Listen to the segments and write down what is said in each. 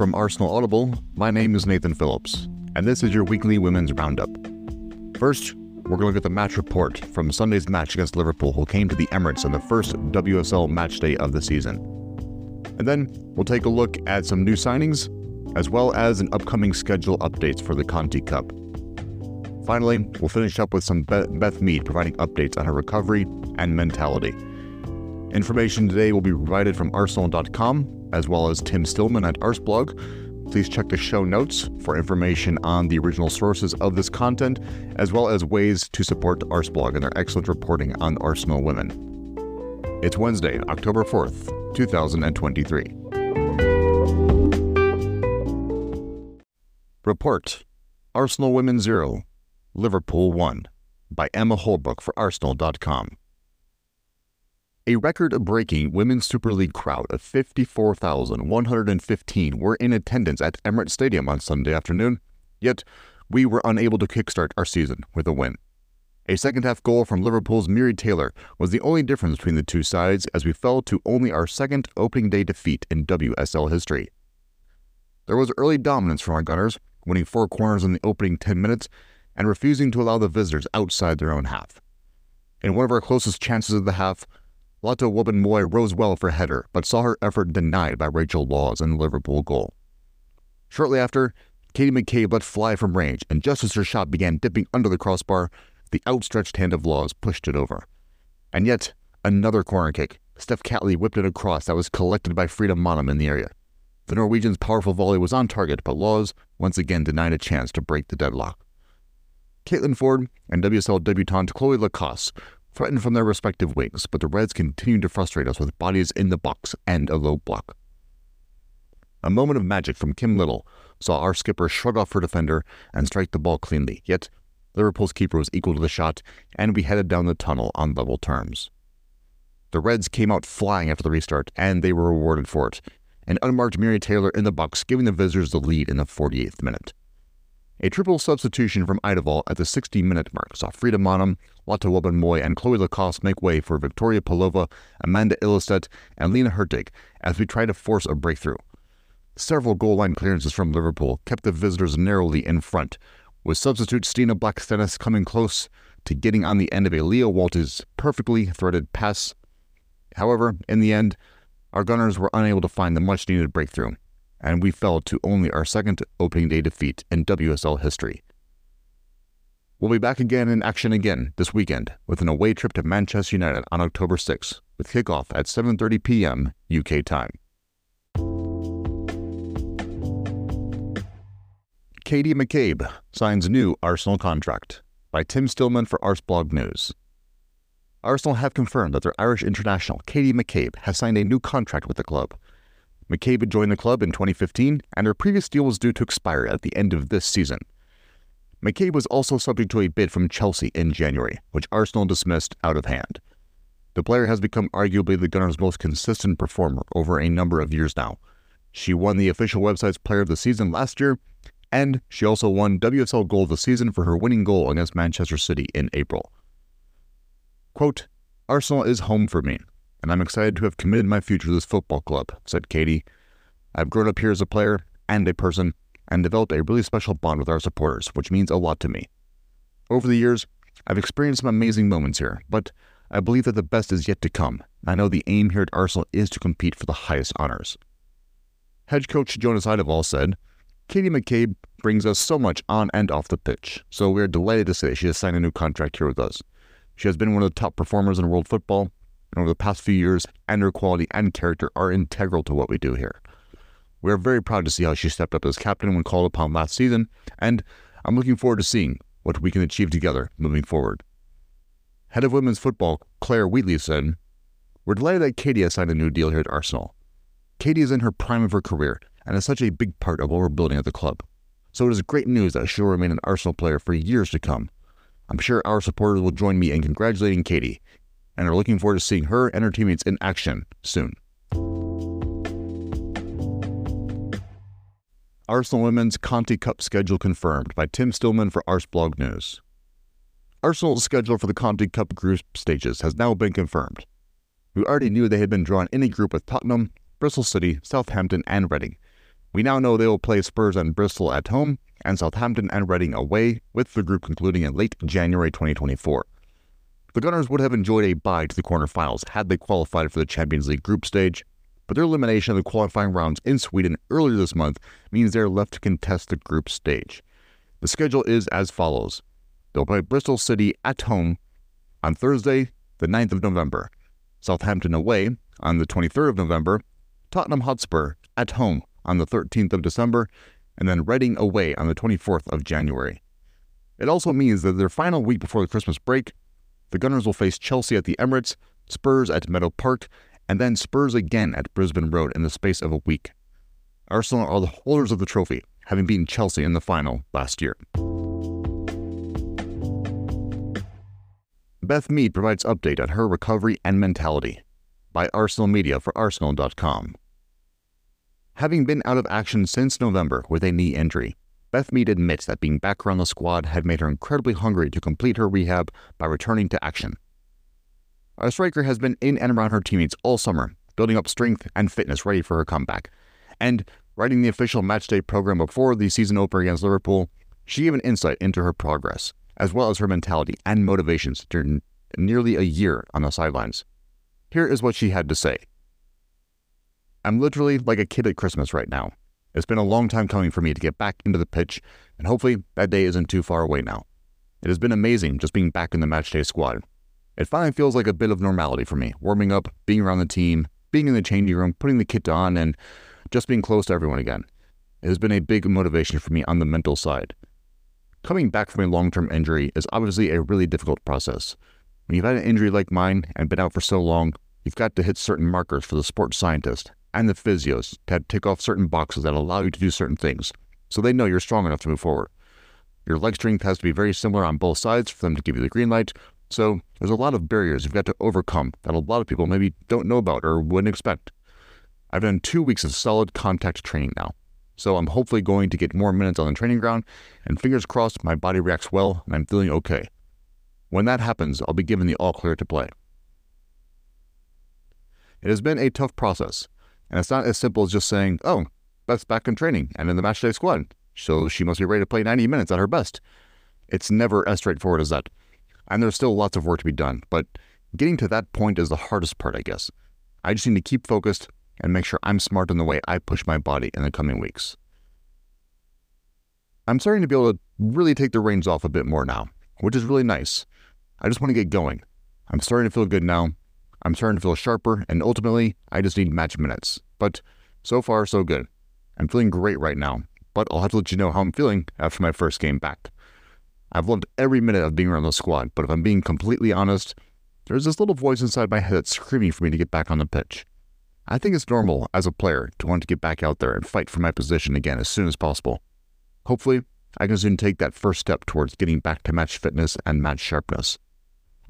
From Arsenal Audible, my name is Nathan Phillips, and this is your weekly Women's Roundup. First, we're going to look at the match report from Sunday's match against Liverpool, who came to the Emirates on the first WSL match day of the season. And then we'll take a look at some new signings, as well as an upcoming schedule updates for the Conti Cup. Finally, we'll finish up with some Beth Mead providing updates on her recovery and mentality. Information today will be provided from Arsenal.com, as well as Tim Stillman at Arseblog. Please check the show notes for information on the original sources of this content, as well as ways to support Arseblog and their excellent reporting on Arsenal women. It's Wednesday, October 4th, 2023. Report Arsenal Women 0, Liverpool 1 by Emma Holbrook for Arsenal.com. A record breaking Women's Super League crowd of 54,115 were in attendance at Emirates Stadium on Sunday afternoon, yet we were unable to kickstart our season with a win. A second half goal from Liverpool's Miri Taylor was the only difference between the two sides as we fell to only our second opening day defeat in WSL history. There was early dominance from our Gunners, winning four corners in the opening 10 minutes and refusing to allow the visitors outside their own half. In one of our closest chances of the half, Lotte Wubben-Moy rose well for header, but saw her effort denied by Rachel Laws in the Liverpool goal. Shortly after, Katie McCabe let fly from range, and just as her shot began dipping under the crossbar, the outstretched hand of Laws pushed it over. And yet, another corner kick. Steph Catley whipped it across that was collected by Frida Maanum in the area. The Norwegian's powerful volley was on target, but Laws once again denied a chance to break the deadlock. Caitlin Foord and WSL debutante Chloe Lacasse threatened from their respective wings, but the Reds continued to frustrate us with bodies in the box and a low block. A moment of magic from Kim Little saw our skipper shrug off her defender and strike the ball cleanly, yet Liverpool's keeper was equal to the shot, and we headed down the tunnel on level terms. The Reds came out flying after the restart, and they were rewarded for it. An unmarked Miri Taylor in the box, giving the visitors the lead in the 48th minute. A triple substitution from Eidevall at the 60 minute mark saw Frida Maanum, Lotte Wubben-Moy, and Chloe Lacasse make way for Victoria Pelova, Amanda Ilestedt, and Lina Hurtig as we tried to force a breakthrough. Several goal line clearances from Liverpool kept the visitors narrowly in front, with substitute Stina Blackstenius coming close to getting on the end of a Leo Walters perfectly threaded pass. However, in the end, our gunners were unable to find the much needed breakthrough and we fell to only our second opening day defeat in WSL history. We'll be back again in action again this weekend with an away trip to Manchester United on October 6, with kickoff at 7:30 p.m. UK time. Katie McCabe signs new Arsenal contract by Tim Stillman for Arseblog News. Arsenal have confirmed that their Irish international Katie McCabe has signed a new contract with the club McCabe had joined the club in 2015, and her previous deal was due to expire at the end of this season. McCabe was also subject to a bid from Chelsea in January, which Arsenal dismissed out of hand. The player has become arguably the Gunners' most consistent performer over a number of years now. She won the official website's Player of the Season last year, and she also won WSL Goal of the Season for her winning goal against Manchester City in April. Quote, Arsenal is home for me and I'm excited to have committed my future to this football club, said Katie. I've grown up here as a player and a person and developed a really special bond with our supporters, which means a lot to me. Over the years, I've experienced some amazing moments here, but I believe that the best is yet to come. I know the aim here at Arsenal is to compete for the highest honors. Head coach Jonas Eidevall said, Katie McCabe brings us so much on and off the pitch, so we are delighted to say she has signed a new contract here with us. She has been one of the top performers in world football, over the past few years, and her quality and character are integral to what we do here. We are very proud to see how she stepped up as captain when called upon last season, and I'm looking forward to seeing what we can achieve together moving forward. Head of women's football, Claire Wheatley, said, We're delighted that Katie has signed a new deal here at Arsenal. Katie is in her prime of her career and is such a big part of what we're building at the club. So it is great news that she'll remain an Arsenal player for years to come. I'm sure our supporters will join me in congratulating Katie and are looking forward to seeing her and her teammates in action soon. Arsenal Women's Conti Cup schedule confirmed by Tim Stillman for Arseblog News. Arsenal's schedule for the Conti Cup group stages has now been confirmed. We already knew they had been drawn in a group with Tottenham, Bristol City, Southampton, and Reading. We now know they will play Spurs and Bristol at home and Southampton and Reading away, with the group concluding in late January 2024. The Gunners would have enjoyed a bye to the quarterfinals had they qualified for the Champions League group stage, but their elimination of the qualifying rounds in Sweden earlier this month means they're left to contest the group stage. The schedule is as follows They'll play Bristol City at home on Thursday, the 9th of November, Southampton away on the 23rd of November, Tottenham Hotspur at home on the 13th of December, and then Reading away on the 24th of January. It also means that their final week before the Christmas break, the Gunners will face Chelsea at the Emirates, Spurs at Meadow Park, and then Spurs again at Brisbane Road in the space of a week. Arsenal are the holders of the trophy, having beaten Chelsea in the final last year. Beth Mead provides update on her recovery and mentality by Arsenal Media for Arsenal.com. Having been out of action since November with a knee injury, Beth Mead admits that being back around the squad had made her incredibly hungry to complete her rehab by returning to action. Our striker has been in and around her teammates all summer, building up strength and fitness ready for her comeback. And writing the official matchday program before the season opener against Liverpool, she gave an insight into her progress, as well as her mentality and motivations during nearly a year on the sidelines. Here is what she had to say. I'm literally like a kid at Christmas right now. It's been a long time coming for me to get back into the pitch, and hopefully that day isn't too far away now. It has been amazing just being back in the matchday squad. It finally feels like a bit of normality for me, warming up, being around the team, being in the changing room, putting the kit on, and just being close to everyone again. It has been a big motivation for me on the mental side. Coming back from a long term injury is obviously a really difficult process. When you've had an injury like mine and been out for so long, you've got to hit certain markers for the sports scientist and the physios to tick off certain boxes that allow you to do certain things, so they know you're strong enough to move forward. Your leg strength has to be very similar on both sides for them to give you the green light, so there's a lot of barriers you've got to overcome that a lot of people maybe don't know about or wouldn't expect. I've done two weeks of solid contact training now, so I'm hopefully going to get more minutes on the training ground, and fingers crossed my body reacts well and I'm feeling okay. When that happens, I'll be given the all clear to play. It has been a tough process, and it's not as simple as just saying, oh, Beth's back in training and in the matchday squad, so she must be ready to play 90 minutes at her best. It's never as straightforward as that. And there's still lots of work to be done, but getting to that point is the hardest part, I guess. I just need to keep focused and make sure I'm smart in the way I push my body in the coming weeks. I'm starting to be able to really take the reins off a bit more now, which is really nice. I just want to get going. I'm starting to feel good now, I'm starting to feel sharper, and ultimately, I just need match minutes. But so far, so good. I'm feeling great right now, but I'll have to let you know how I'm feeling after my first game back. I've loved every minute of being around the squad, but if I'm being completely honest, there's this little voice inside my head that's screaming for me to get back on the pitch. I think it's normal as a player to want to get back out there and fight for my position again as soon as possible. Hopefully, I can soon take that first step towards getting back to match fitness and match sharpness.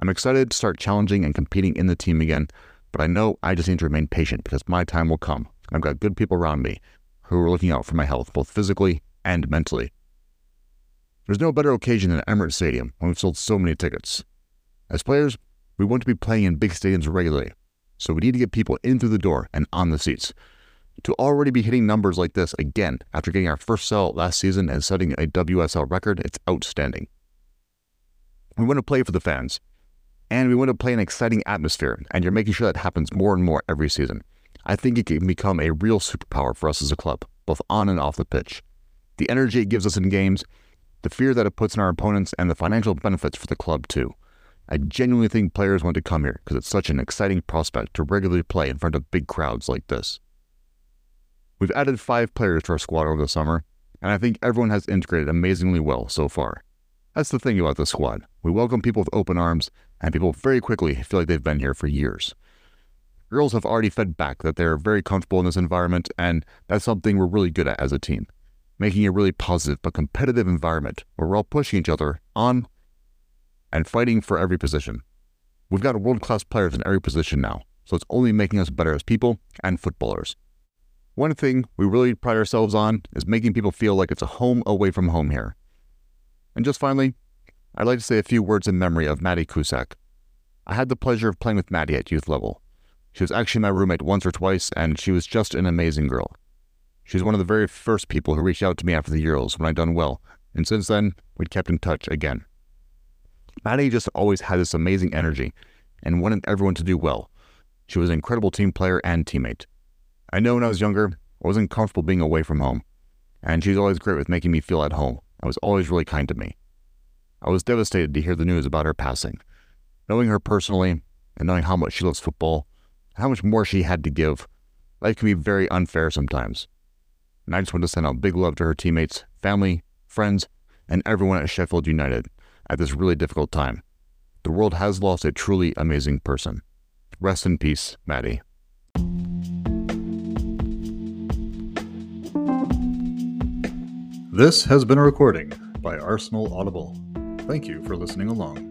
I'm excited to start challenging and competing in the team again, but I know I just need to remain patient because my time will come. I've got good people around me who are looking out for my health, both physically and mentally. There's no better occasion than Emirates Stadium when we've sold so many tickets. As players, we want to be playing in big stadiums regularly, so we need to get people in through the door and on the seats. To already be hitting numbers like this again after getting our first sell last season and setting a WSL record, it's outstanding. We want to play for the fans, and we want to play an exciting atmosphere, and you're making sure that happens more and more every season. I think it can become a real superpower for us as a club, both on and off the pitch. The energy it gives us in games, the fear that it puts in our opponents, and the financial benefits for the club, too. I genuinely think players want to come here because it's such an exciting prospect to regularly play in front of big crowds like this. We've added five players to our squad over the summer, and I think everyone has integrated amazingly well so far. That's the thing about the squad. We welcome people with open arms, and people very quickly feel like they've been here for years. Girls have already fed back that they're very comfortable in this environment, and that's something we're really good at as a team, making a really positive but competitive environment where we're all pushing each other on and fighting for every position. We've got world class players in every position now, so it's only making us better as people and footballers. One thing we really pride ourselves on is making people feel like it's a home away from home here. And just finally, I'd like to say a few words in memory of Maddie Cusack. I had the pleasure of playing with Maddie at youth level. She was actually my roommate once or twice, and she was just an amazing girl. She was one of the very first people who reached out to me after the Euros when I'd done well, and since then, we'd kept in touch again. Maddie just always had this amazing energy and wanted everyone to do well. She was an incredible team player and teammate. I know when I was younger, I wasn't comfortable being away from home, and she's always great with making me feel at home and was always really kind to me. I was devastated to hear the news about her passing. Knowing her personally and knowing how much she loves football, and how much more she had to give, life can be very unfair sometimes. And I just want to send out big love to her teammates, family, friends, and everyone at Sheffield United at this really difficult time. The world has lost a truly amazing person. Rest in peace, Maddie. This has been a recording by Arsenal Audible. Thank you for listening along.